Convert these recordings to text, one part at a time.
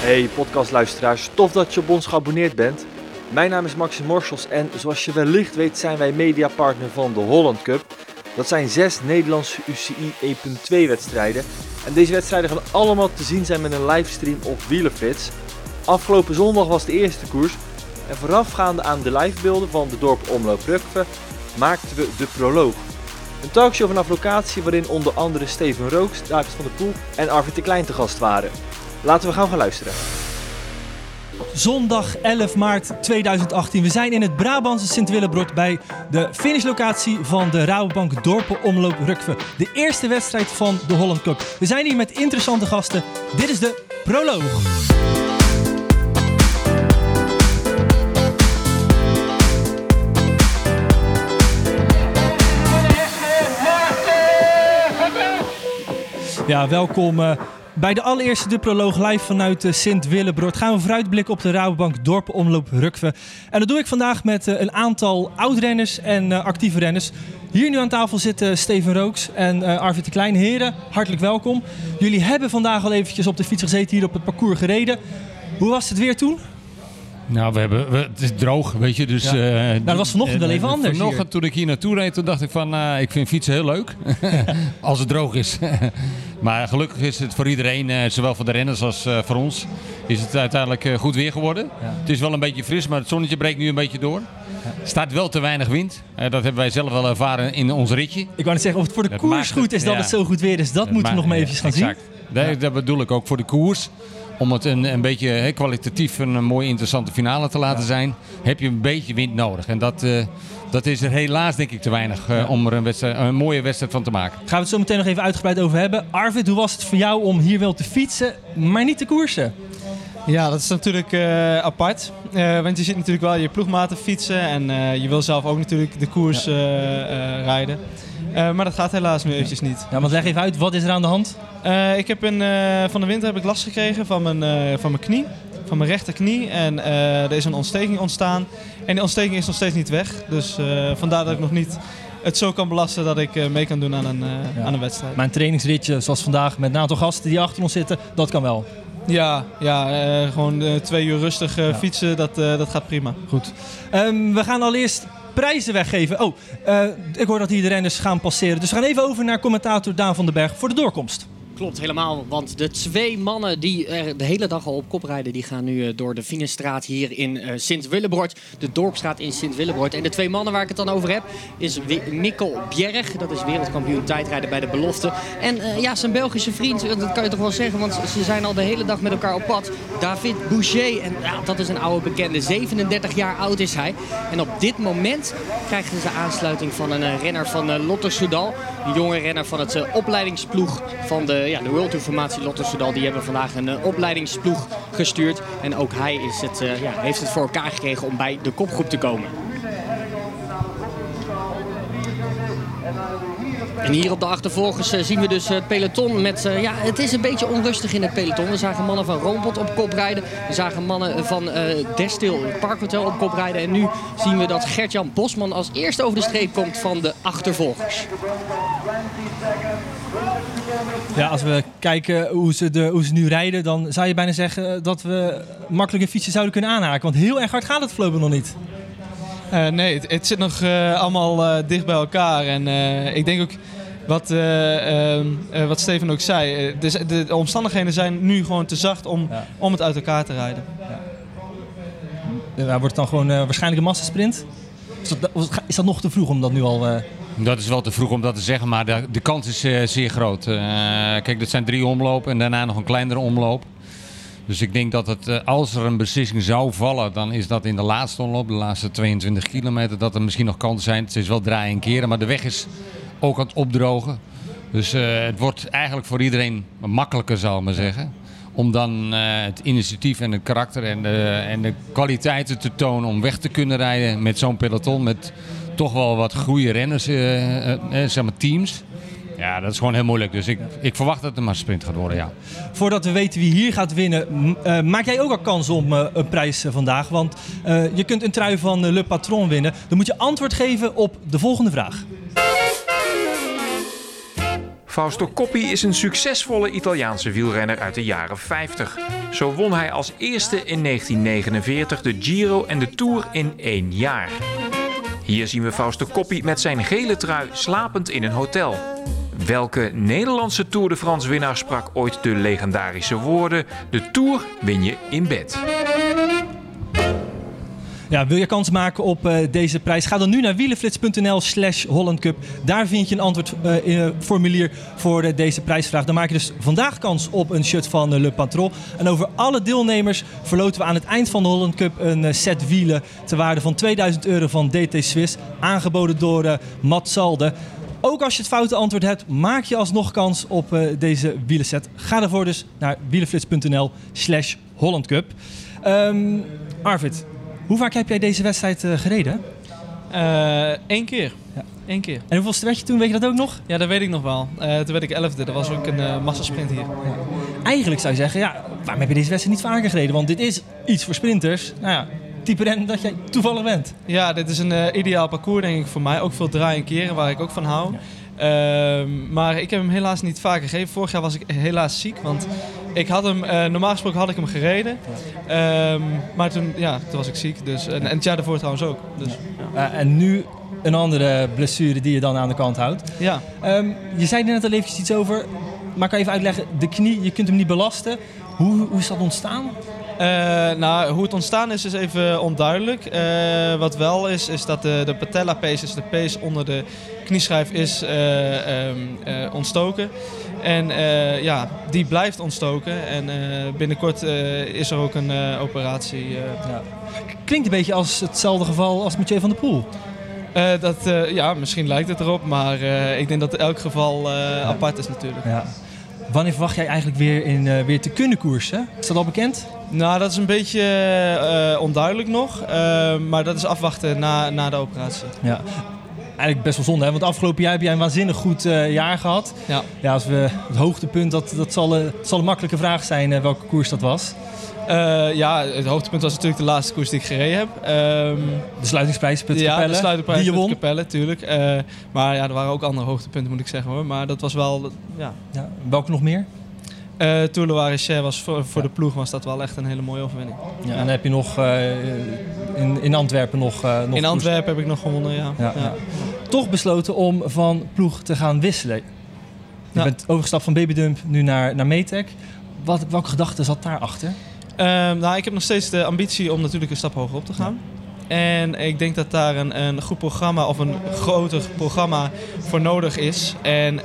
Hey podcastluisteraars, tof dat je op ons geabonneerd bent. Mijn naam is Maxim Morsels en zoals je wellicht weet zijn wij mediapartner van de Holland Cup. Dat zijn zes Nederlandse UCI 1.2 wedstrijden. En deze wedstrijden gaan allemaal te zien zijn met een livestream op Wielerflits. Afgelopen zondag was de eerste koers. En voorafgaande aan de livebeelden van de dorp Omloop Rukve maakten we de proloog. Een talkshow vanaf locatie waarin onder andere Steven Rooks, David van der Poel en Arvid de Klein te gast waren. Laten we gaan gaan luisteren. Zondag 11 maart 2018. We zijn in het Brabantse Sint-Willebrod bij de finishlocatie van de Rabobank Dorpen Omloop Rukve. De eerste wedstrijd van de Holland Cup. We zijn hier met interessante gasten. Dit is de proloog. Ja, welkom eh, bij de allereerste de proloog live vanuit uh, Sint-Willebrod. Gaan we vooruitblikken op de Rabobank Dorpen Omloop Rukve. En dat doe ik vandaag met uh, een aantal oud-renners en actieve renners. Hier nu aan tafel zitten Steven Rooks en Arvid de Klein. Heren, hartelijk welkom. Jullie hebben vandaag al eventjes op de fiets gezeten, hier op het parcours gereden. Hoe was het weer toen? Nou, we hebben, we, het is droog, weet je. Dus, ja. uh, nou, dat was vanochtend wel even anders. Vanochtend hier. toen ik hier naartoe reed, toen dacht ik van, uh, ik vind fietsen heel leuk. als het droog is. maar gelukkig is het voor iedereen, uh, zowel voor de renners als voor ons, is het uiteindelijk goed weer geworden. Ja. Het is wel een beetje fris, maar het zonnetje breekt nu een beetje door. Er staat wel te weinig wind. dat hebben wij zelf wel ervaren in ons ritje. Ik wou net zeggen, of het voor de dat koers goed is dat het zo goed weer is, dat, dat moeten we nog maar eventjes gaan exact. zien. Nee, dat bedoel ik ook voor de koers om het een, een beetje he, kwalitatief een, een mooie interessante finale te laten ja. zijn, heb je een beetje wind nodig. En dat, uh, dat is er helaas denk ik te weinig uh, ja. om er een, wedstrijd, een, mooie wedstrijd van te maken. Gaan we het zo meteen nog even uitgebreid over hebben. Arvid, hoe was het voor jou om hier wel te fietsen, maar niet te koersen? Ja, dat is natuurlijk uh, apart. Uh, want je zit natuurlijk wel je ploegmaten fietsen en uh, je wil zelf ook natuurlijk de koers ja. rijden. maar dat gaat helaas nu eventjes niet. Ja, want leg even uit, wat is er aan de hand? Uh, ik heb uh, van de winter heb ik last gekregen van mijn, uh, van mijn knie, van mijn rechterknie. En er is een ontsteking ontstaan. En die ontsteking is nog steeds niet weg. Dus vandaar dat ik nog niet het zo kan belasten dat ik mee kan doen aan een, ja. aan een wedstrijd. Maar een trainingsritje zoals vandaag met een aantal gasten die achter ons zitten, dat kan wel. Ja, ja gewoon twee uur rustig ja. fietsen, dat, dat gaat prima. Goed. Um, we gaan allereerst prijzen weggeven. Oh, ik hoor dat hier de renners gaan passeren. Dus we gaan even over naar commentator Daan van den Berg voor de doorkomst. Klopt helemaal, want de twee mannen die er de hele dag al op kop rijden, die gaan nu door de Finestraat hier in uh, Sint-Willebord, de Dorpstraat in Sint-Willebord. En de twee mannen waar ik het dan over heb, is Mikkel Bjerg, dat is wereldkampioen tijdrijden bij de belofte. En uh, ja, zijn Belgische vriend, dat kan je toch wel zeggen, want ze zijn al de hele dag met elkaar op pad. David Boucher, en ja, dat is een oude bekende, 37 jaar oud is hij. En op dit moment krijgen ze aansluiting van een renner van uh, Lotto Soudal, een jonge renner van het opleidingsploeg van de ja, de World Tour formatie Lotto Soudal, die hebben vandaag een uh, opleidingsploeg gestuurd. En ook hij is het, uh, ja, heeft het voor elkaar gekregen om bij de kopgroep te komen. En hier op de achtervolgers uh, zien we dus het peloton met... Uh, ja, het is een beetje onrustig in het peloton. We zagen mannen van Roompot op kop rijden. We zagen mannen van uh, Destil, het Parkhotel, op kop rijden. En nu zien we dat Gert-Jan Bosman als eerste over de streep komt van de achtervolgers. Ja, als we kijken hoe ze, de, hoe ze nu rijden, dan zou je bijna zeggen dat we makkelijk een fietsje zouden kunnen aanhaken. Want heel erg hard gaat het voorlopig nog niet. Uh, nee, het, het, zit nog uh, allemaal uh, dicht bij elkaar. En ik denk ook wat, wat Steven ook zei. De, de, de, omstandigheden zijn nu gewoon te zacht om, ja. om het uit elkaar te rijden. Ja. Daar wordt dan gewoon waarschijnlijk een massasprint. Is dat, is dat nog te vroeg om dat nu al... Dat is wel te vroeg om dat te zeggen, maar de, de kans is uh, zeer groot. Uh, kijk, dat zijn drie omlopen en daarna nog een kleinere omloop. Dus ik denk dat het, uh, als er een beslissing zou vallen, dan is dat in de laatste omloop, de laatste 22 kilometer, dat er misschien nog kansen zijn. Het is wel draaien en keren, maar de weg is ook aan het opdrogen. Dus het wordt eigenlijk voor iedereen makkelijker, zou ik maar zeggen. Om dan het initiatief en het karakter en de, en de kwaliteiten te tonen om weg te kunnen rijden met zo'n peloton. Met, toch wel wat goede renners, uh, zeg maar teams. Ja, dat is gewoon heel moeilijk. Dus ik, ik verwacht dat het maar sprint gaat worden, ja. Voordat we weten wie hier gaat winnen, maak jij ook al kans om een prijs vandaag? Want je kunt een trui van Le Patron winnen. Dan moet je antwoord geven op de volgende vraag. Fausto Coppi is een succesvolle Italiaanse wielrenner uit de jaren 50. Zo won hij als eerste in 1949 de Giro en de Tour in één jaar. Hier zien we Fausto Coppi met zijn gele trui slapend in een hotel. Welke Nederlandse Tour de France winnaar sprak ooit de legendarische woorden: De Tour win je in bed? Ja, wil je kans maken op uh, deze prijs? Ga dan nu naar wielenflits.nl slash hollandcup. Daar vind je een antwoordformulier uh, voor uh, deze prijsvraag. Dan maak je dus vandaag kans op een shirt van Le Patrol. En over alle deelnemers verloten we aan het eind van de Holland Cup een set wielen... ter waarde van 2000 euro van DT Swiss. Aangeboden door Matt Salde. Ook als je het foute antwoord hebt, maak je alsnog kans op deze wielenset. Ga daarvoor dus naar wielenflits.nl slash hollandcup. Um, Arvid, hoe vaak heb jij deze wedstrijd uh, gereden? Eén uh, keer. Ja. Eén keer. En hoeveelste werd je toen? Weet je dat ook nog? Ja, dat weet ik nog wel. Uh, toen werd ik elfde. Dat was ook een massasprint hier. Ja. Eigenlijk zou je zeggen, ja, waarom heb je deze wedstrijd niet vaker gereden? Want dit is iets voor sprinters. Nou ja, type rennen dat jij toevallig bent. Ja, dit is een ideaal parcours denk ik voor mij. Ook veel draaien en keren waar ik ook van hou. Ja. Uh, maar ik heb hem helaas niet vaker gegeven. Vorig jaar was ik helaas ziek, want ik had hem, uh, normaal gesproken had ik hem gereden. Um, maar toen, ja, toen was ik ziek. Dus, en, en het jaar daarvoor trouwens ook. Dus, ja. uh, en nu een andere blessure die je dan aan de kant houdt. Ja. Um, je zei er net al eventjes iets over. Maar kan je even uitleggen, de knie, je kunt hem niet belasten. Hoe, hoe is dat ontstaan? Uh, nou, hoe het ontstaan is, is even onduidelijk. Uh, wat wel is, is dat de, de patella pees, dus de pees onder de knieschijf, is uh, um, ontstoken. En ja, die blijft ontstoken. En binnenkort is er ook een operatie. Ja. Klinkt een beetje als hetzelfde geval als Mathieu van der Poel. dat, ja, misschien lijkt het erop, maar ik denk dat elk geval apart is natuurlijk. Ja. Wanneer verwacht jij eigenlijk weer, in, weer te kunnen koersen? Is dat al bekend? Nou, dat is een beetje onduidelijk nog. Maar dat is afwachten na, na de operatie. Ja. Eigenlijk best wel zonde, hè? want afgelopen jaar heb jij een waanzinnig goed jaar gehad. Ja. ja als we, het hoogtepunt, dat, dat zal, het zal een makkelijke vraag zijn welke koers dat was. Uh, ja, het hoogtepunt was natuurlijk de laatste koers die ik gereden heb. Um, de sluitingsprijs Put Ja, Capelle, de sluitingsprijs die je won. Capelle, tuurlijk. Maar ja, er waren ook andere hoogtepunten, moet ik zeggen hoor. Maar dat was wel, ja. ja welke nog meer? Uh, Tour de Loire was voor, voor ja. de ploeg was dat wel echt een hele mooie overwinning. Ja, en dan heb je nog in, in Antwerpen nog, nog In Antwerpen heb ik nog gewonnen, ja. ja, ja. Toch besloten om van ploeg te gaan wisselen. Je bent overgestapt van Babydump nu naar, naar Metec. Wat, welke gedachte zat daarachter? Uh, nou, ik heb nog steeds de ambitie om natuurlijk een stap hoger op te gaan. En ik denk dat daar een, een goed programma of een groter programma voor nodig is. En uh,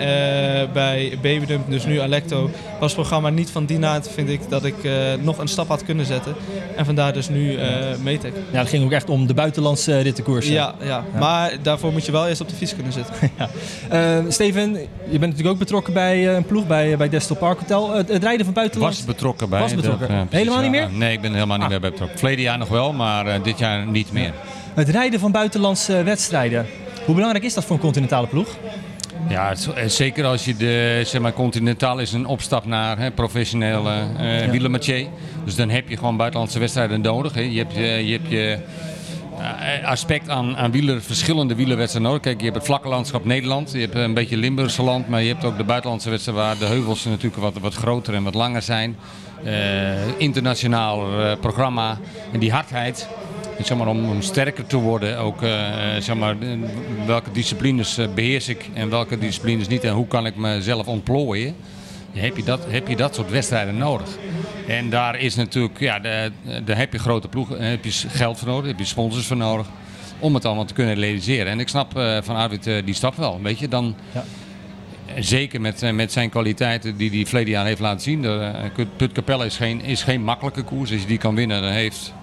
bij Babydump, dus nu Alecto, was het programma niet van die naad, vind ik, dat ik uh, nog een stap had kunnen zetten. En vandaar dus nu uh, Metec. Ja, het ging ook echt om de buitenlandse rittenkoers. Ja, ja, ja, maar daarvoor moet je wel eerst op de fiets kunnen zitten. ja. Steven, je bent natuurlijk ook betrokken bij een ploeg bij, bij Destel Park Hotel. het, het rijden van buitenland... Was betrokken bij. Was betrokken. Dat, helemaal niet meer? Nee, ik ben helemaal niet ah. meer bij betrokken. Verleden jaar nog wel, maar dit jaar niet meer. Het rijden van buitenlandse wedstrijden. Hoe belangrijk is dat voor een continentale ploeg? Ja, het, zeker als je de, zeg maar, continentaal is een opstap naar hè, professionele uh, ja. wielermatier. Dus dan heb je gewoon buitenlandse wedstrijden nodig. Hè. Je hebt je, je, hebt je uh, aspect aan, aan wieler, verschillende wielerwedstrijden nodig. Kijk, je hebt het vlakke landschap Nederland, je hebt een beetje Limburgse land, maar je hebt ook de buitenlandse wedstrijden waar de heuvels natuurlijk wat, wat groter en wat langer zijn. Uh, internationaal programma en die hardheid zeg maar, om, om, sterker te worden, ook uh, zeg maar, welke disciplines beheers ik en welke disciplines niet en hoe kan ik mezelf ontplooien, heb je dat, heb je dat soort wedstrijden nodig. En daar is natuurlijk, ja, daar heb je grote ploegen, daar heb je geld voor nodig, heb je sponsors voor nodig om het allemaal te kunnen realiseren. En ik snap van Arvid die stap wel, weet je, dan... Ja. Zeker met, met zijn kwaliteiten die hij verleden jaar heeft laten zien. De, Put Capelle is geen, is geen makkelijke koers. Als je die kan winnen, dan heeft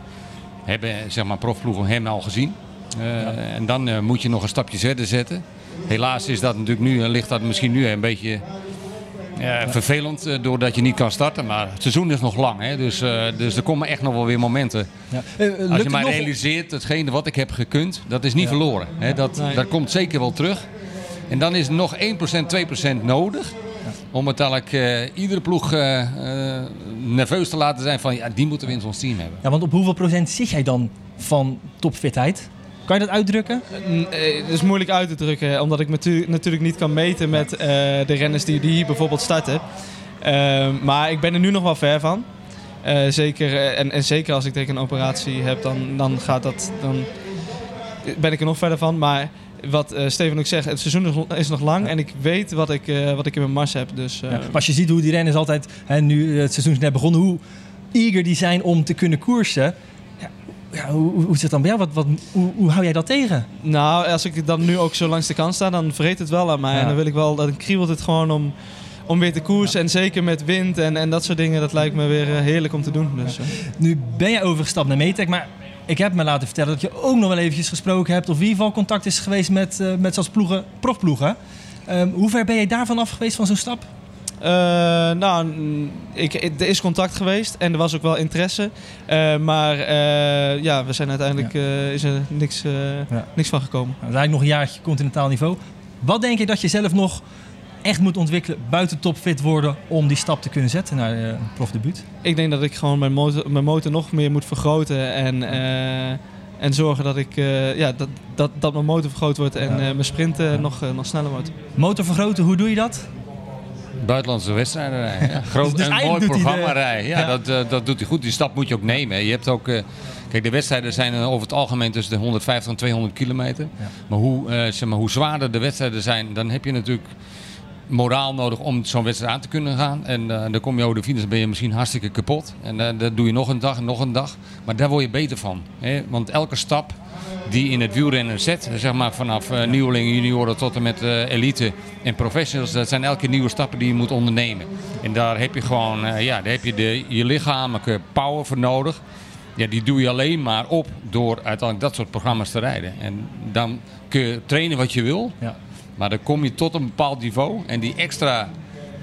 hebben zeg maar, profploegen hem al gezien. Uh, ja. En dan uh, moet je nog een stapje verder zetten. Helaas is dat natuurlijk nu, ligt dat misschien nu een beetje uh, vervelend doordat je niet kan starten. Maar het seizoen is nog lang. Hè? Dus, dus er komen echt nog wel weer momenten. Ja. Als je maar realiseert, hetgene wat ik heb gekund, dat is niet ja. verloren. Hè? Dat, nee. dat komt zeker wel terug. En dan is nog 1%, 2% nodig. Om uiteindelijk uh, iedere ploeg uh, uh, nerveus te laten zijn van ja, die moeten we in ons team hebben. Ja, want op hoeveel procent zit jij dan van topfitheid? Kan je dat uitdrukken? Eh, Het is moeilijk uit te drukken, omdat ik natu- natuurlijk niet kan meten met eh, de renners die, die hier bijvoorbeeld starten. Ehm, maar ik ben er nu nog wel ver van. Eh, zeker, eh, en, en zeker als ik denk een operatie heb, dan, dan, gaat dat, dan ben ik er nog verder van. Maar wat eh, Steven ook zegt, het seizoen is nog- is nog lang en ik weet wat ik, eh, wat ik in mijn mars heb. Dus, eh, Ja. Maar als je ziet hoe die renners altijd, hè, nu het seizoen is net begonnen, hoe eager die zijn om te kunnen koersen. Ja, hoe, hoe is het dan bij jou? Wat, wat, hoe, hoe hou jij dat tegen? Nou, als ik dan nu ook zo langs de kant sta, dan vreet het wel aan mij. En dan wil ik wel, dan kriebelt het gewoon om, om weer te koersen. En zeker met wind en, en dat soort dingen, dat lijkt me weer eh, heerlijk om te doen. Dus, eh. Nu ben jij overgestapt naar Metec, maar ik heb me laten vertellen dat je ook nog wel eventjes gesproken hebt of in ieder geval contact is geweest met, eh, met zoals ploegen, profploegen. Ehm, hoe ver ben jij daarvan af geweest van zo'n stap? Eh, nou, mm, ik, er is contact geweest en er was ook wel interesse. Eh, maar ja, we zijn uiteindelijk is er niks, Ja. niks van gekomen. Nou, is eigenlijk nog een jaartje continentaal niveau. Wat denk je dat je zelf nog echt moet ontwikkelen, buiten topfit worden, om die stap te kunnen zetten naar eh, een profdebuut? Ik denk dat ik gewoon mijn motor, mijn motor nog meer moet vergroten en, eh, en zorgen dat, ik, eh, ja, dat, dat, dat mijn motor vergroot wordt en Ja. eh, mijn sprint eh, nog, eh, nog sneller wordt. Motor vergroten, hoe doe je dat? Buitenlandse wedstrijden rijden. Ja. Groot Dus en eigenlijk mooi programma rijden. Ja, Ja. Dat, eh, dat doet hij goed. Die stap moet je ook nemen. Je hebt ook, eh, kijk, de wedstrijden zijn eh, over het algemeen tussen de 150 en 200 kilometer. Ja. Maar, hoe, eh, zeg maar hoe zwaarder de wedstrijden zijn, dan heb je natuurlijk moraal nodig om zo'n wedstrijd aan te kunnen gaan. En eh, dan kom je over de finish, ben je misschien hartstikke kapot. En eh, dat doe je nog een dag en nog een dag. Maar daar word je beter van. Hè? Want elke stap die in het wielrennen zet, zeg maar vanaf eh, nieuwelingen, junioren tot en met elite en professionals, dat zijn elke nieuwe stappen die je moet ondernemen. En daar heb je gewoon, ja, daar heb je de, je lichamelijke power voor nodig. Ja, die doe je alleen maar op door uiteindelijk dat soort programma's te rijden. En dan kun je trainen wat je wil, Ja. Maar dan kom je tot een bepaald niveau. En die extra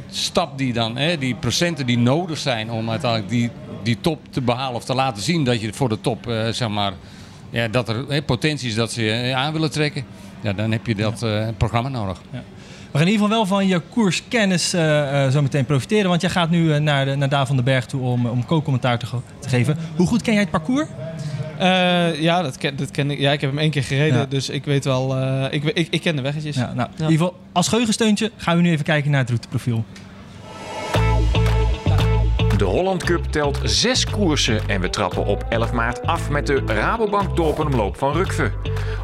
stap die dan, hè, die procenten die nodig zijn om uiteindelijk die, die top te behalen of te laten zien dat je voor de top, eh, zeg maar, ja, dat er hè, potentie is dat ze je aan willen trekken. Ja, dan heb je dat eh, programma nodig. We gaan in ieder geval wel van je koerskennis eh eh, zo meteen profiteren. Want jij gaat nu eh, naar, de, naar Daan van den Berg toe om, om co-commentaar te, te geven. Hoe goed ken jij het parcours? Eh, ja, dat ken, dat ken ik. Ja, ik heb hem één keer gereden, Ja. dus ik weet wel. eh, ik, ik, ik ken de weggetjes. Ja, nou, Ja. In ieder geval als geheugensteuntje gaan we nu even kijken naar het routeprofiel. De Holland Cup telt zes koersen en we trappen op 11 maart af met de Rabobank Dorpenomloop van Rukve.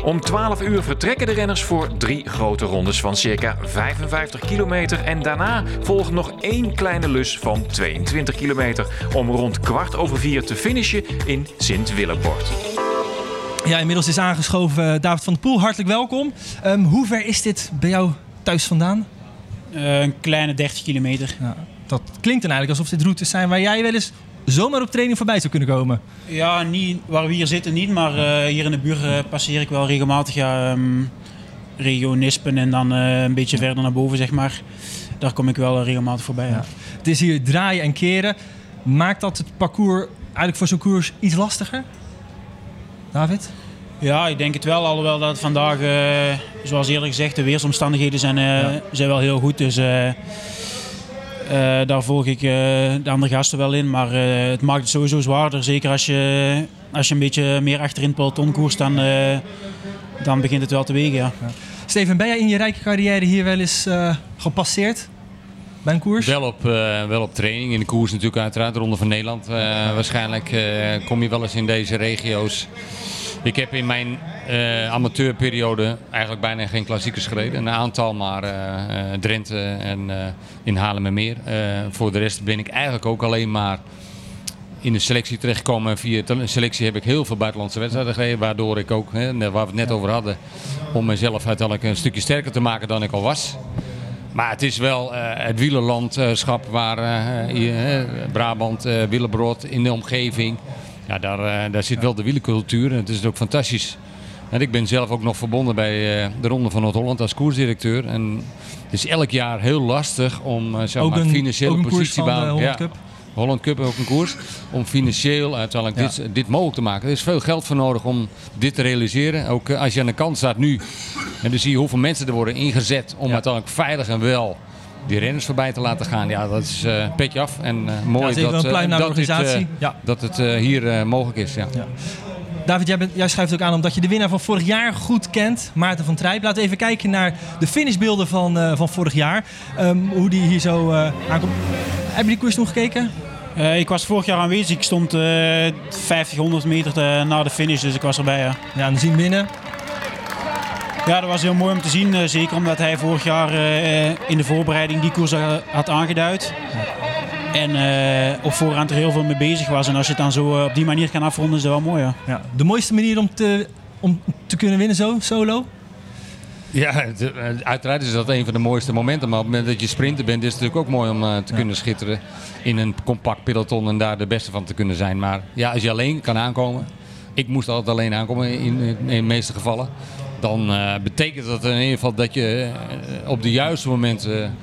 Om 12 uur vertrekken de renners voor drie grote rondes van circa 55 kilometer en daarna volgt nog één kleine lus van 22 kilometer om rond kwart over vier te finishen in Sint-Willebord. Ja, inmiddels is aangeschoven eh, David van der Poel. Hartelijk welkom. Ehm, hoe ver is dit bij jou thuis vandaan? Eh, een kleine 30 kilometer. Ja, dat klinkt dan eigenlijk alsof dit routes zijn waar jij wel eens zomaar op training voorbij zou kunnen komen. Ja, niet, waar we hier zitten niet, maar eh, hier in de buurt eh, passeer ik wel regelmatig ja, ehm, regio Nispen en dan eh, een beetje verder naar boven, zeg maar. Daar kom ik wel regelmatig voorbij. Ja. Het is hier draaien en keren. Maakt dat het parcours eigenlijk voor zo'n koers iets lastiger? David? Ja, ik denk het wel. Alhoewel dat vandaag, zoals eerder gezegd, de weersomstandigheden zijn, Ja. zijn wel heel goed. Dus daar volg ik eh, de andere gasten wel in. Maar eh, het maakt het sowieso zwaarder. Zeker als je, als je een beetje meer achterin het peloton koerst, dan, eh, dan begint het wel te wegen. Ja. Steven, ben jij in je rijke carrière hier wel eens eh, gepasseerd? Bij een koers? Wel op, eh, wel op training. In de koers natuurlijk uiteraard. De Ronde van Nederland. eh, waarschijnlijk eh, kom je wel eens in deze regio's. Ik heb in mijn eh, amateurperiode eigenlijk bijna geen klassiekers gereden. Een aantal, maar eh, eh, Drenthe en in Haarlemmermeer. Eh voor de rest ben ik eigenlijk ook alleen maar in de selectie terechtgekomen. Via de selectie heb ik heel veel buitenlandse wedstrijden gereden. Waardoor ik ook, hè, waar we het net over hadden, om mezelf uiteindelijk een stukje sterker te maken dan ik al was. Maar het is wel het wielerlandschap waar Brabant, eh Willebrood in de omgeving. Ja, daar, eh, daar zit wel de wielercultuur en het is ook fantastisch. En ik ben zelf ook nog verbonden bij eh, de Ronde van Noord-Holland als koersdirecteur. En het is elk jaar heel lastig om eh, zeg maar, een, financiële positiebaan. Holland ja, Cup? Holland Cup ook een koers. Om financieel uiteindelijk Ja. dit, dit mogelijk te maken. Er is veel geld voor nodig om dit te realiseren. Ook als je aan de kant staat nu. En dan zie je hoeveel mensen er worden ingezet om Ja. uiteindelijk veilig en wel die renners voorbij te laten gaan. Ja, dat is eh petje af. En eh, mooi dat, een pluim naar de dat, dit. Ja. dat het eh, hier eh, mogelijk is. Ja. David, jij, bent, jij schuift ook aan omdat je de winnaar van vorig jaar goed kent, Maarten van Trijp. Laten we even kijken naar de finishbeelden van, uh, van vorig jaar. Um, hoe die hier zo uh, aankomt. Heb je die koers nog gekeken? Uh, ik was vorig jaar aanwezig. Ik stond 50, 100 meter te, na de finish, dus ik was erbij. Ja, ja en we zien binnen. Ja, dat was heel mooi om te zien. zeker omdat hij vorig jaar in de voorbereiding die koers had aangeduid. En uh, op voorhand er heel veel mee bezig was. En als je het dan zo op die manier kan afronden, is dat wel mooi. Ja. ja. De mooiste manier om te, om te kunnen winnen zo, solo? Ja, het, uiteraard is dat een van de mooiste momenten. Maar op het moment dat je sprinter bent, is het natuurlijk ook mooi om te ja. kunnen schitteren in een compact peloton en daar de beste van te kunnen zijn. Maar ja, als je alleen kan aankomen, ik moest altijd alleen aankomen in, in, in de meeste gevallen. Dan betekent dat in ieder geval dat je op de juiste momenten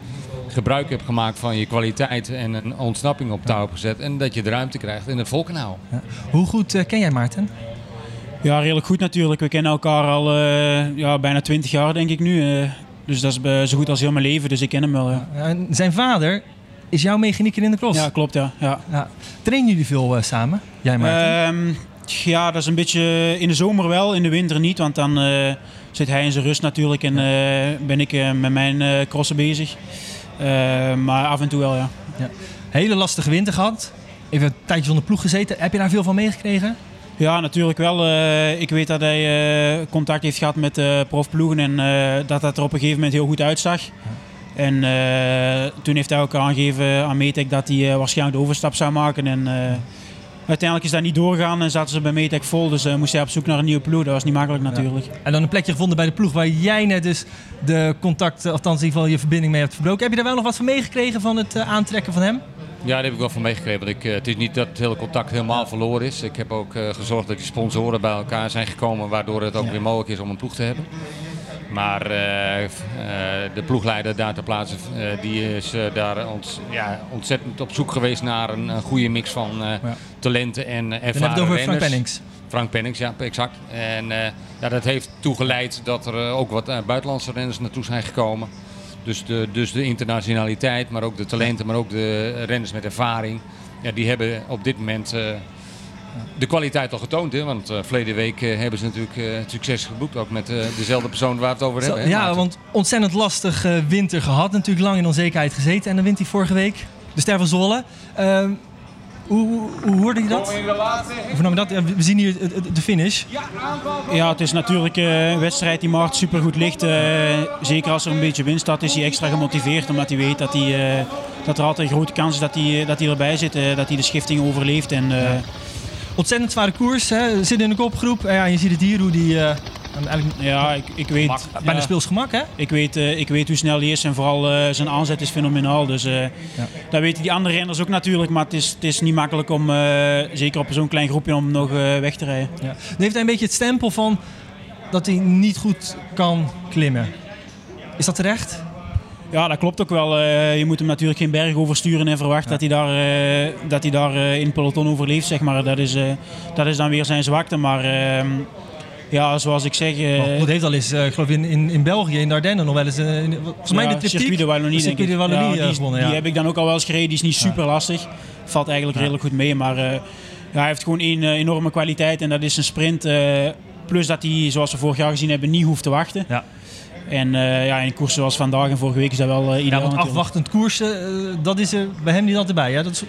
gebruik hebt gemaakt van je kwaliteit en een ontsnapping op touw gezet. En dat je de ruimte krijgt en het vol kan houden. Ja. Hoe goed uh, ken jij Maarten? Ja, redelijk goed natuurlijk. We kennen elkaar al uh, ja, bijna 20 jaar denk ik nu. Uh, dus dat is zo goed als heel mijn leven, dus ik ken hem wel. Ja. zijn vader is jouw mechanieker in de cross? Ja, klopt ja. ja. ja. Trainen jullie veel samen, jij Maarten? Um, ja, dat is een beetje in de zomer wel, in de winter niet. Want dan zit hij in zijn rust natuurlijk en ben ik met mijn crossen bezig. Maar af en toe wel, ja. ja. Hele lastige winter gehad. Even een tijdje zonder ploeg gezeten. Heb je daar veel van meegekregen? Ja, natuurlijk wel. Ik weet dat hij contact heeft gehad met profploegen en dat dat er op een gegeven moment heel goed uitzag. En toen heeft hij ook aangegeven aan Metec dat hij waarschijnlijk de overstap zou maken. En uiteindelijk is dat niet doorgegaan en zaten ze bij Metec vol. Dus uh, moest hij op zoek naar een nieuwe ploeg. Dat was niet makkelijk natuurlijk. Ja. En dan een plekje gevonden bij de ploeg waar jij net dus de contact, althans in ieder geval je verbinding mee hebt verbroken. Heb je daar wel nog wat van meegekregen van het uh, aantrekken van hem? Ja, daar heb ik wel van meegekregen. Want ik, uh, het is niet dat het hele contact helemaal verloren is. Ik heb ook gezorgd dat die sponsoren bij elkaar zijn gekomen. Waardoor het ook weer mogelijk is om een ploeg te hebben. Maar uh, uh, de ploegleider daar ter plaatse, uh, die is daar ont, ja, ontzettend op zoek geweest naar een, een goede mix van ja. talenten en ervaren Dan over Frank Pennings. Frank Pennings, ja, exact. En ja, dat heeft toegeleid dat er ook wat buitenlandse renners naartoe zijn gekomen. Dus de, dus de internationaliteit, maar ook de talenten, maar ook de renners met ervaring. Ja, die hebben op dit moment de kwaliteit al getoond. Hè? Want uh, verleden week uh, hebben ze natuurlijk uh, succes geboekt. Ook met dezelfde persoon waar we het over hebben. Hè, ja, Maarten? want ontzettend lastig winter gehad. Natuurlijk lang in onzekerheid gezeten. En dan wint hij vorige week de Ster van Zolle. Ehm, hoe, hoe, hoe, hoorde je dat? Je dat? Ja, we zien hier de finish. Ja, het is natuurlijk een wedstrijd die Maart super goed ligt. zeker als er een beetje winst staat, is hij extra gemotiveerd. Omdat hij weet dat, hij, dat er altijd een grote kans is dat hij, dat hij erbij zit. dat hij de schifting overleeft. En, ja ontzettend zware koers. Hè. Zit in de kopgroep. Ja, je ziet het hier hoe die... Uh, ja, ik, ik weet... Bij de speelsgemak, hè? Ik weet, uh, ik weet hoe snel hij is en vooral uh, zijn aanzet is fenomenaal. Dus ja. dat weten die andere renners ook natuurlijk. Maar het is, het is niet makkelijk om, zeker op zo'n klein groepje, om nog weg te rijden. Ja. Dan heeft hij een beetje het stempel van dat hij niet goed kan klimmen. Is dat terecht? Ja, dat klopt ook wel. Uh, je moet hem natuurlijk geen berg oversturen en verwachten dat hij daar, uh, dat hij daar uh, in het peloton overleeft. Zeg maar. dat, is, dat is dan weer zijn zwakte. Maar ehm, ja, zoals ik zeg... Dat heeft al eens, ik geloof in, in, in België, in Dardenne nog wel eens... volgens mij de triptiek, Circuit de Wallonie, denk ik. De Wallonie ja, die, gewonnen, die heb ik dan ook al wel eens gereden. Die is niet super lastig. Valt eigenlijk redelijk goed mee. Maar ja, hij heeft gewoon één enorme kwaliteit en dat is een sprint. plus dat hij, zoals we vorig jaar gezien hebben, niet hoeft te wachten. Ja. En uh, ja, in koersen zoals vandaag en vorige week is dat wel uh, ideaal. Ja, want afwachtend koersen, uh, dat is er bij hem niet altijd bij. Hè? Dat is...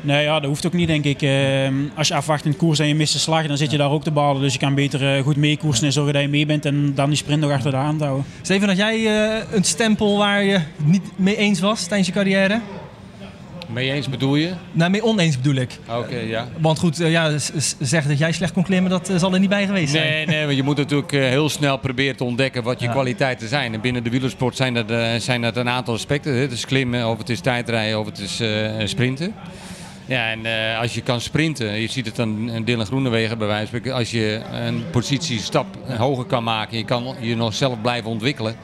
Nee, ja, dat hoeft ook niet, denk ik. Ehm, als je afwachtend koers en je mist de slag, dan zit je daar ook te balen. Dus je kan beter goed meekoersen en zorgen dat je mee bent en dan die sprint nog achter de hand houden. Steven, had jij een stempel waar je niet mee eens was tijdens je carrière? Mee eens bedoel je? Nou, mee oneens bedoel ik. Oké, ja. Want goed, uh, ja, zeggen dat jij slecht kon klimmen, dat uh, zal er niet bij geweest zijn. Nee, nee, want je moet natuurlijk uh, heel snel proberen te ontdekken wat je ja. kwaliteiten zijn. En binnen de wielersport zijn dat, zijn dat een aantal aspecten. Het is klimmen, of het is tijdrijden, of het is sprinten. Ja, en als je kan sprinten, je ziet het dan Dylan Groenewegen bij wijze van als je een positiestap hoger kan maken, je kan je nog zelf blijven ontwikkelen.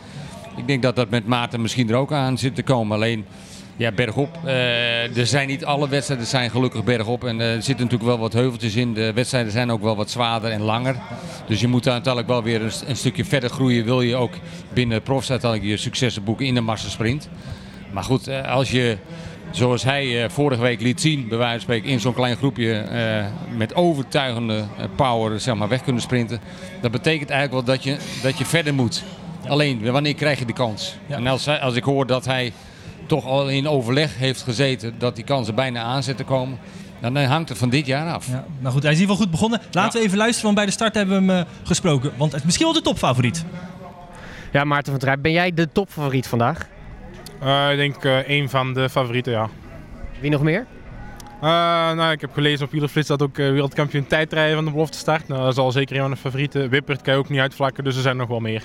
Ik denk dat dat met Maarten misschien er ook aan zit te komen. Alleen ja, bergop. Uh, er zijn niet alle wedstrijden zijn gelukkig bergop. En er zitten natuurlijk wel wat heuveltjes in. De wedstrijden zijn ook wel wat zwaarder en langer. Dus je moet uiteindelijk wel weer een, een stukje verder groeien. Wil je ook binnen profs uiteindelijk je successen boeken in de massasprint. Maar goed, uh, als je zoals hij eh, vorige week liet zien, bij wijze van spreken, in zo'n klein groepje eh, met overtuigende eh, power zeg maar, weg kunnen sprinten. Dat betekent eigenlijk wel dat je, dat je verder moet. Alleen, wanneer krijg je de kans? Ja. En als, hij- als ik hoor dat hij toch al in overleg heeft gezeten dat die kansen bijna aan zitten komen, dan hangt het van dit jaar af. Ja, nou goed, hij is in ieder geval goed begonnen. Laten we even luisteren, want bij de start hebben we hem eh, gesproken. Want het is misschien wel de topfavoriet. Ja, Maarten van Trijp, ben jij de topfavoriet vandaag? Eh, ik denk eh een van de favorieten, ja. Wie nog meer? Eh, nou, ik heb gelezen op Wielerflits dat ook eh, wereldkampioen tijdrijden van de belofte start. Nou, dat is al zeker een van de favorieten. Wippert kan je ook niet uitvlakken, dus er zijn nog wel meer.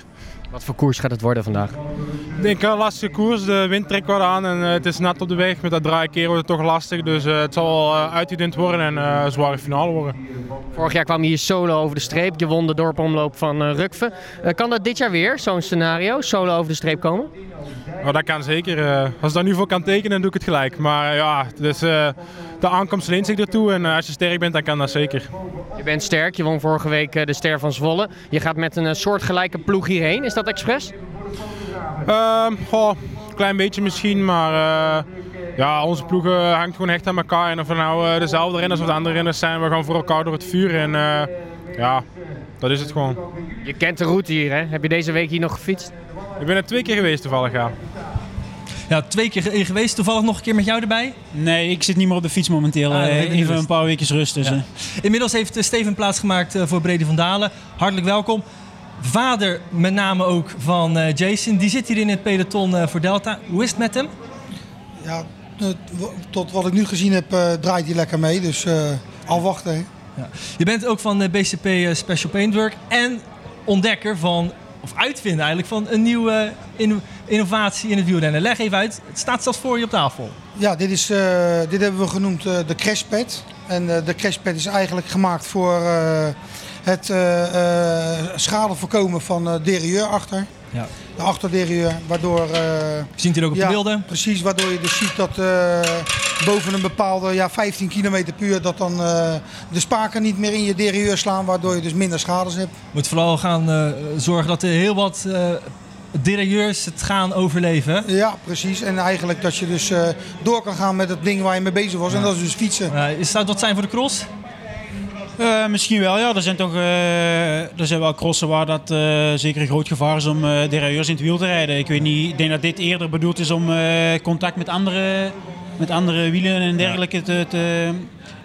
Wat voor koers gaat het worden vandaag? Ik denk een lastige koers, de wind trekt wat aan en eh, het is nat op de weg. Met dat draaikeer wordt het toch lastig, dus eh, het zal wel uitgedund worden en eh, een zware finale worden. Vorig jaar kwam je hier solo over de streep. Je won de dorpomloop van eh Rukve. Eh, kan dat dit jaar weer, zo'n scenario, solo over de streep komen? Dat kan zeker. eh, als ik daar nu voor kan tekenen, dan doe ik het gelijk. Maar eh, ja, dus, eh, de aankomst leent zich ertoe en eh, als je sterk bent, dan kan dat zeker. Je bent sterk, je won vorige week eh, de Ster van Zwolle. Je gaat met een eh, soortgelijke ploeg hierheen. Is dat expres? Ehm goh, een klein beetje misschien, maar eh, ja, onze ploeg hangt gewoon echt aan elkaar. En of we nou eh, dezelfde renners of de andere renners zijn, we gaan voor elkaar door het vuur. En eh, ja, dat is het gewoon. Je kent de route hier, hè? Heb je deze week hier nog gefietst? Ik ben er twee keer geweest toevallig, ja. Ja, twee keer geweest. Toevallig nog een keer met jou erbij. Nee, ik zit niet meer op de fiets momenteel. Ah, even een paar weken rust. Dus, Ja. Inmiddels heeft Steven plaatsgemaakt voor Brede van Dalen. Hartelijk welkom. Vader met name ook van eh, Jason. Die zit hier in het peloton eh, voor Delta. Hoe is het met hem? Ja, tot wat ik nu gezien heb, eh, draait hij lekker mee. Dus afwachten. hè. Je bent ook van de BCP Special Paintwork en ontdekker van, of uitvinder eigenlijk, van een nieuwe inno- innovatie in het wielrennen. Leg even uit, het staat zelfs voor je op tafel. Ja, dit, is, dit hebben we genoemd de crashpad. En de crashpad is eigenlijk gemaakt voor het eh, eh, schade voorkomen van eh derailleur achter. Ja. De achterderailleur, waardoor... Je ziet hier ook op ja, de beelden. Precies, waardoor je dus ziet dat boven een bepaalde ja, 15 km per uur... dat dan de spaken niet meer in je derailleur slaan, waardoor je dus minder schades hebt. Moet vooral gaan zorgen dat er heel wat derailleurs het gaan overleven. Ja, precies. En eigenlijk dat je dus door kan gaan met het ding waar je mee bezig was. En dat is dus fietsen. Is zou dat zijn voor de cross? Eh, misschien wel, ja. Er zijn toch eh, er zijn wel crossen waar dat eh, zeker een groot gevaar is om derailleurs in het wiel te rijden. Ik weet niet, ik denk dat dit eerder bedoeld is om contact met andere, met andere wielen en dergelijke te, te-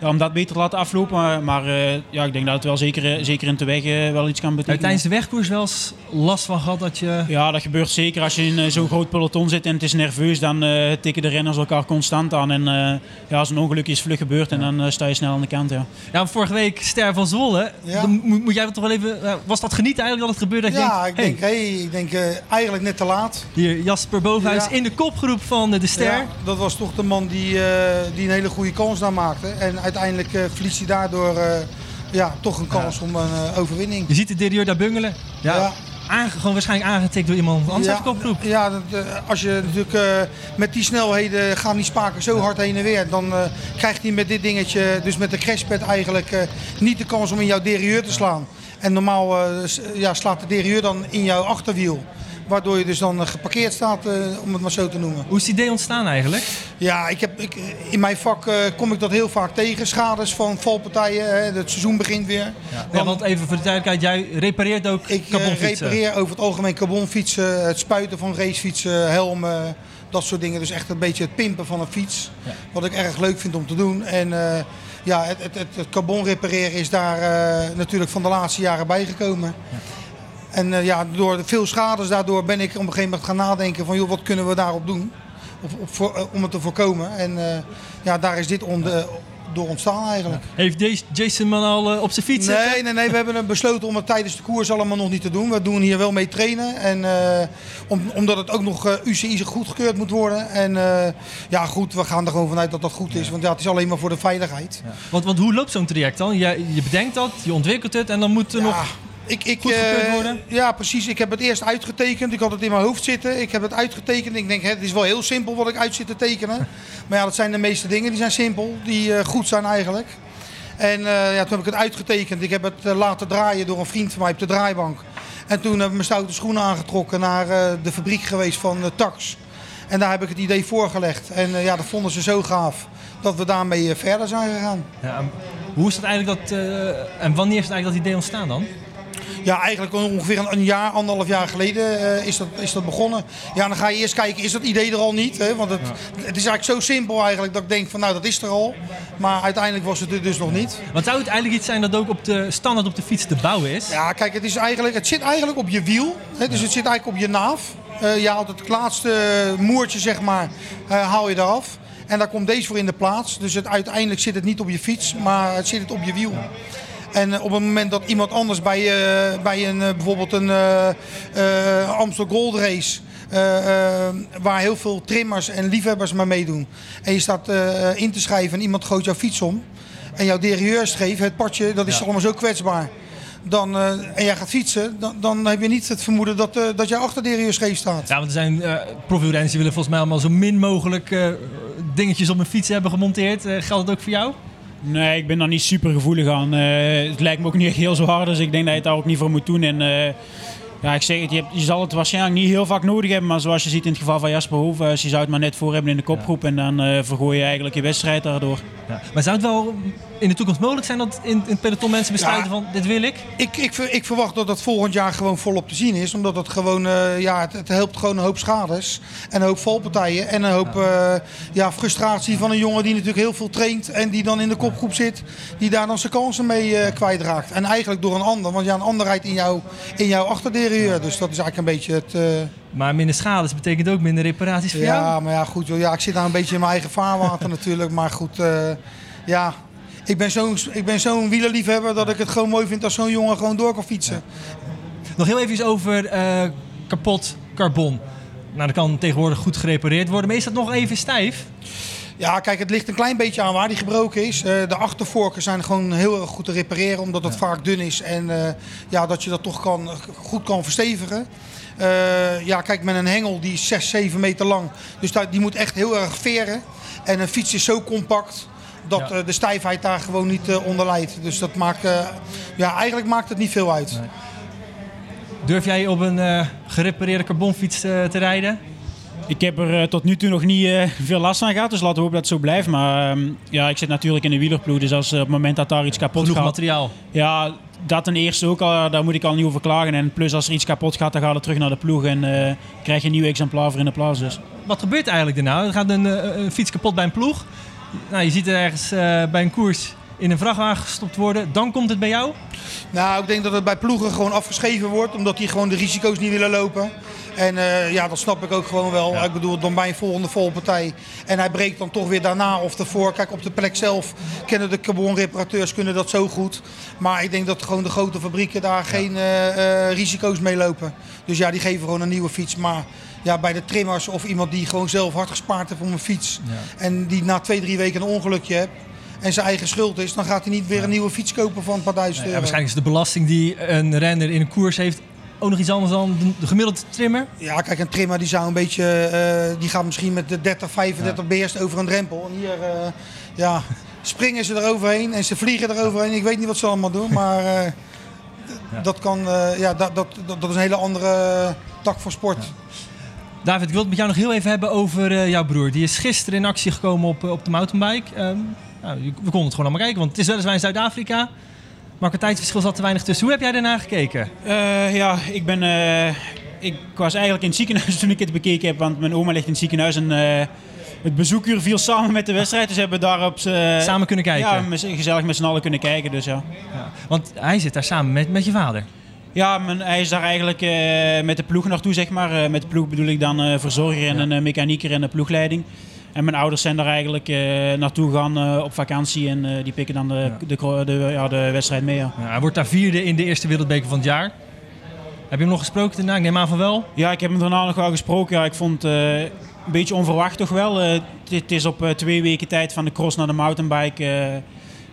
ja, om dat beter te laten aflopen. Maar, maar eh, ja, ik denk dat het wel zeker, eh, zeker in de weg eh, wel iets kan betekenen. tijdens de wegkoers wel eens last van gehad dat je... Ja, dat gebeurt zeker. Als je in zo'n groot peloton zit en het is nerveus, dan eh, tikken de renners elkaar constant aan. En eh, ja, als een ongeluk is vlug gebeurd en dan sta je snel aan de kant. Ja. Ja, vorige week Ster van Zwolle. Ja. Dan moet, moet jij dat toch wel even... was dat genieten eigenlijk dat het gebeurde? Dat je Ja, denkt, ik denk, hey, ik denk eh, eigenlijk net te laat. Hier, Jasper Bovenhuis Ja. in de kopgroep van de Ster. Ja, dat was toch de man die, eh, die een hele goede kans daar maakte. En uiteindelijk eh, verliest hij daardoor eh, ja, toch een kans om een eh, overwinning. Je ziet de derailleur daar bungelen. Ja, Ja. aange- gewoon waarschijnlijk aangetikt door iemand anders uit de kopgroep. Ja, dat, als je natuurlijk met die snelheden gaan die spaken zo hard heen en weer. Dan krijgt hij met dit dingetje, dus met de crashpad eigenlijk niet de kans om in jouw derailleur te slaan. En normaal ja, slaat de derailleur dan in jouw achterwiel. Waardoor je dus dan eh, geparkeerd staat, eh, om het maar zo te noemen. Hoe is het idee ontstaan eigenlijk? Ja, ik heb, ik, in mijn vak eh, kom ik dat heel vaak tegen. Schades van valpartijen. Hè, het seizoen begint weer. Ja, Dan- want even voor de duidelijkheid, jij repareert ook Ik carbonfietsen. repareer over het algemeen carbonfietsen, het spuiten van racefietsen, helmen, dat soort dingen. Dus echt een beetje het pimpen van een fiets. Wat ik erg leuk vind om te doen. En ja, het, het, het, carbon repareren is daar natuurlijk van de laatste jaren bijgekomen. En eh, ja, door veel schades daardoor ben ik op een gegeven moment gaan nadenken van joh, wat kunnen we daarop doen? Of, voor- eh, om het te voorkomen. En eh, ja, daar is dit on- door ontstaan eigenlijk. Heeft Jason man al op zijn fiets zitten? Nee, nee, nee, we hebben besloten om het tijdens de koers allemaal nog niet te doen. We doen hier wel mee trainen. En, om, omdat het ook nog UCI goedgekeurd moet worden. En ja, goed, we gaan er gewoon vanuit dat dat goed is. Want ja, het is alleen maar voor de veiligheid. Want, want hoe loopt zo'n traject dan? Je, je bedenkt dat, je ontwikkelt het en dan moet er Ja, nog... ik, ik, goedgekeurd eh, worden? Ja, precies. Ik heb het eerst uitgetekend. Ik had het in mijn hoofd zitten. Ik heb het uitgetekend. Ik denk, hè, het is wel heel simpel wat ik uit zit te tekenen. maar ja, dat zijn de meeste dingen. Die zijn simpel. Die eh, goed zijn eigenlijk. En eh, ja, toen heb ik het uitgetekend. Ik heb het laten draaien door een vriend van mij op de draaibank. En toen heb ik mijn stoute schoenen aangetrokken naar de fabriek geweest van Tax. En daar heb ik het idee voorgelegd. En ja, dat vonden ze zo gaaf dat we daarmee verder zijn gegaan. Ja, hoe is het eigenlijk dat, en wanneer is het eigenlijk dat idee ontstaan dan? Ja, eigenlijk ongeveer een, jaar, anderhalf jaar geleden uh, is, dat, is dat begonnen. Ja, dan ga je eerst kijken, is dat idee er al niet? Hè? Want het, het is eigenlijk zo simpel eigenlijk dat ik denk van nou, dat is er al. Maar uiteindelijk was het er dus nog niet. Want zou het eigenlijk iets zijn dat ook op de standaard op de fiets te bouwen is? Ja, kijk, het, is eigenlijk, het zit eigenlijk op je wiel. Hè? Dus het zit eigenlijk op je naaf. Uh, je haalt het laatste moertje, zeg maar, uh, haal je eraf. En daar komt deze voor in de plaats. Dus het, uiteindelijk zit het niet op je fiets, maar het zit het op je wiel. En eh, op het moment dat iemand anders bij, uh, bij een, bijvoorbeeld een Amstel Gold Race... waar heel veel trimmers en liefhebbers maar meedoen. En je staat in te schrijven en iemand gooit jouw fiets om. En jouw derailleurstreef, het padje, dat is allemaal zo kwetsbaar. Dan, en jij gaat fietsen, dan, dan heb je niet het vermoeden dat, dat jij achter de scheef staat. Ja, want er zijn uh, profielrenners die willen volgens mij allemaal zo min mogelijk dingetjes op hun fiets hebben gemonteerd. geldt het ook voor jou? Nee, ik ben daar niet super gevoelig aan. Uh, het lijkt me ook niet echt heel zwaar, dus ik denk dat je het daar ook niet voor moet doen. En, uh, ja, ik zeg het, je, hebt, je, zal het waarschijnlijk niet heel vaak nodig hebben. Maar zoals je ziet in het geval van Jasper Hoeven, je zou het maar net voor hebben in de kopgroep. En dan uh, vergooi je eigenlijk je wedstrijd daardoor. Ja. Maar zou het wel in de toekomst mogelijk zijn dat in, in het peloton mensen besluiten van dit wil ik? Ik, ik? ik verwacht dat dat volgend jaar gewoon volop te zien is. Omdat het gewoon, uh, ja, het, het, helpt gewoon een hoop schades. En een hoop valpartijen. En een hoop. Uh, ja. frustratie van een jongen die natuurlijk heel veel traint. En die dan in de kopgroep zit. Die daar dan zijn kansen mee uh, kwijtraakt. En eigenlijk door een ander. Want ja, een ander rijdt in, jou, in jouw achterderieur. Dus dat is eigenlijk een beetje het... Maar minder schades betekent ook minder reparaties voor ja, jou? Ja, maar ja, goed. Ja, ik zit daar een beetje in mijn eigen vaarwater natuurlijk. Maar goed, ja, ik ben zo'n zo'n wielerliefhebber dat ik het gewoon mooi vind als zo'n jongen gewoon door kan fietsen. Nog heel even over uh, kapot carbon. Nou, dat kan tegenwoordig goed gerepareerd worden. Maar is dat nog even stijf? Ja, kijk, het ligt een klein beetje aan waar die gebroken is. Uh, de achtervorken zijn gewoon heel erg goed te repareren, omdat het ja. vaak dun is. En uh, ja, dat je dat toch kan, goed kan verstevigen. Uh, ja, kijk, met een hengel die is 6, 7 meter lang. Dus die moet echt heel erg veren. En een fiets is zo compact dat ja. de stijfheid daar gewoon niet uh, onder leidt. Dus dat maakt, uh, ja, eigenlijk maakt het niet veel uit. Nee. Durf jij op een uh, gerepareerde carbonfiets te rijden? Ik heb er tot nu toe nog niet veel last van gehad, dus laten we hopen dat het zo blijft. Maar ehm, ja, ik zit natuurlijk in de wielerploeg, dus als op het moment dat daar iets kapot Genoeg gaat... materiaal? Ja, dat ten eerste ook al, daar moet ik al niet over klagen. En plus als er iets kapot gaat, dan gaat het terug naar de ploeg en krijg je een nieuw exemplaar voor in de plaats. Dus. Wat gebeurt eigenlijk er nou? Er gaat een, een fiets kapot bij een ploeg nou, je ziet er ergens uh, bij een koers in een vrachtwagen gestopt worden. Dan komt het bij jou? Nou, ik denk dat het bij ploegen gewoon afgeschreven wordt. Omdat die gewoon de risico's niet willen lopen. En uh, ja, dat snap ik ook gewoon wel. Ja. Ik bedoel, dan bij een volgende volpartij. En hij breekt dan toch weer daarna of ervoor. Kijk, op de plek zelf kennen de carbonreparateurs kunnen dat zo goed. Maar ik denk dat gewoon de grote fabrieken daar ja. geen uh, risico's mee lopen. Dus ja, die geven gewoon een nieuwe fiets. Maar ja, bij de trimmers of iemand die gewoon zelf hard gespaard heeft om een fiets. Ja. En die na twee, drie weken een ongelukje hebt. En zijn eigen schuld is, dan gaat hij niet weer een nieuwe fiets kopen van een paar duizend nee, euro. waarschijnlijk is de belasting die een renner in een koers heeft ook nog iets anders dan de, de gemiddelde trimmer? Ja, kijk, een trimmer die zou een beetje, uh, die gaat misschien met de 30, 35 ja. beerst over een drempel. En hier, uh, ja, springen ze eroverheen en ze vliegen eroverheen. Ik weet niet wat ze allemaal doen, maar uh, ja. dat kan, ja, dat, dat, dat, dat, is een hele andere tak van sport. Ja. David, ik wil het met jou nog heel even hebben over uh, jouw broer. Die is gisteren in actie gekomen op, op de mountainbike. Um, nou, we konden het gewoon allemaal kijken, want het is weliswaar in Zuid-Afrika. Maar qua tijdsverschil zat er weinig tussen. Hoe heb jij daarna gekeken? Uh, ja, ik ben... Uh, ik was eigenlijk in het ziekenhuis toen ik het bekeken heb. Want mijn oma ligt in het ziekenhuis en... het bezoekuur viel samen met de wedstrijd, dus hebben we daarop... samen kunnen kijken? Ja, gezellig met z'n allen kunnen kijken, dus ja. ja. Want hij zit daar samen met, met je vader? Ja, men, hij is daar eigenlijk uh, met de ploeg naartoe, zeg maar. Uh, met de ploeg bedoel ik dan uh, verzorger en ja. een mechanieker en de ploegleiding. En mijn ouders zijn daar eigenlijk naartoe gegaan op vakantie en die pikken dan de, ja. de, de, ja, de wedstrijd mee. Ja. hij wordt daar vierde in de eerste wereldbeker van het jaar. Heb je hem nog gesproken daarna? Ik neem aan van wel. Ja, ik heb hem daarna nog wel gesproken. Ja, ik vond het een beetje onverwacht toch wel. het is op twee weken tijd van de cross naar de mountainbike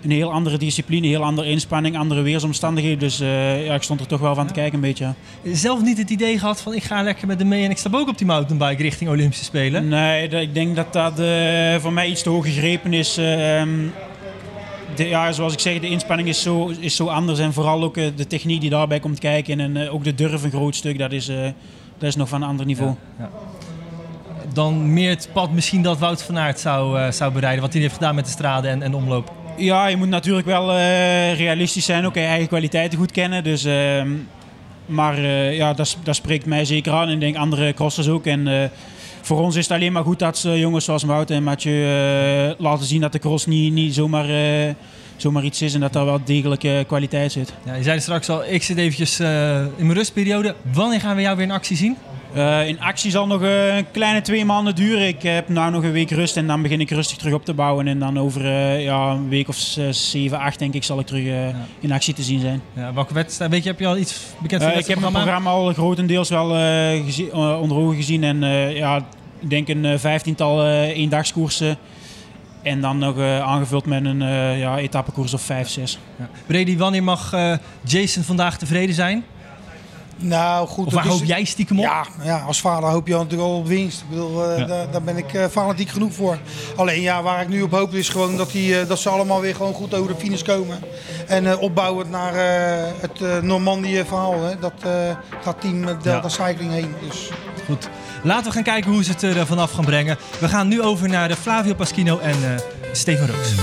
een heel andere discipline, een heel andere inspanning, andere weersomstandigheden. Dus uh, ja, ik stond er toch wel van te kijken een beetje. Zelf niet het idee gehad van ik ga lekker met de mee en ik stap ook op die mountainbike richting Olympische Spelen? Nee, ik denk dat dat uh, voor mij iets te hoog gegrepen is. Uh, de, ja, zoals ik zeg, de inspanning is zo, is zo anders. En vooral ook de techniek die daarbij komt kijken. En ook de durf een groot stuk, dat is, dat is nog van een ander niveau. Ja, ja dan meer het pad misschien dat Wout van Aert zou, uh, zou bereiden. Wat hij heeft gedaan met de straden en, en omloop. Ja, je moet natuurlijk wel uh, realistisch zijn. Ook je eigen kwaliteiten goed kennen. Dus, uh, maar ja, dat, dat spreekt mij zeker aan. En denk andere crossers ook. En voor ons is het alleen maar goed dat ze jongens zoals Wout en Mathieu laten zien dat de cross niet, niet zomaar zomaar iets is en dat daar wel degelijke kwaliteit zit. Ja, je zei straks al, ik zit eventjes in mijn rustperiode. Wanneer gaan we jou weer in actie zien? Uh, in actie zal nog een kleine twee maanden duren. Ik heb nu nog een week rust en dan begin ik rustig terug op te bouwen. En dan over uh, ja, een week of zeven, acht denk ik zal ik terug ja. in actie te zien zijn. Ja, welke wedstrijd? Weet je, heb je al iets bekend van Ik heb mijn programma al grotendeels wel onder ogen gezien. En ja, ik denk een vijftiental eendagskoersen. En dan nog uh, aangevuld met een uh, ja, etappekoers of 5, 6. Ja. Brady, wanneer mag uh, Jason vandaag tevreden zijn? Nou goed. Of waar hoop jij stiekem op? Ja, ja, als vader hoop je natuurlijk al op winst. Ik bedoel, ja. daar, daar, ben ik fanatiek genoeg voor. Alleen ja, waar ik nu op hoop is gewoon dat, die, dat ze allemaal weer gewoon goed over de finish komen. En opbouwend naar het Normandië verhaal. Hè. Dat gaat team Delta Cycling heen. Dus. Goed. Laten we gaan kijken hoe ze het er vanaf gaan brengen. We gaan nu over naar de Flavio Paschino en uh, Steven Rooks.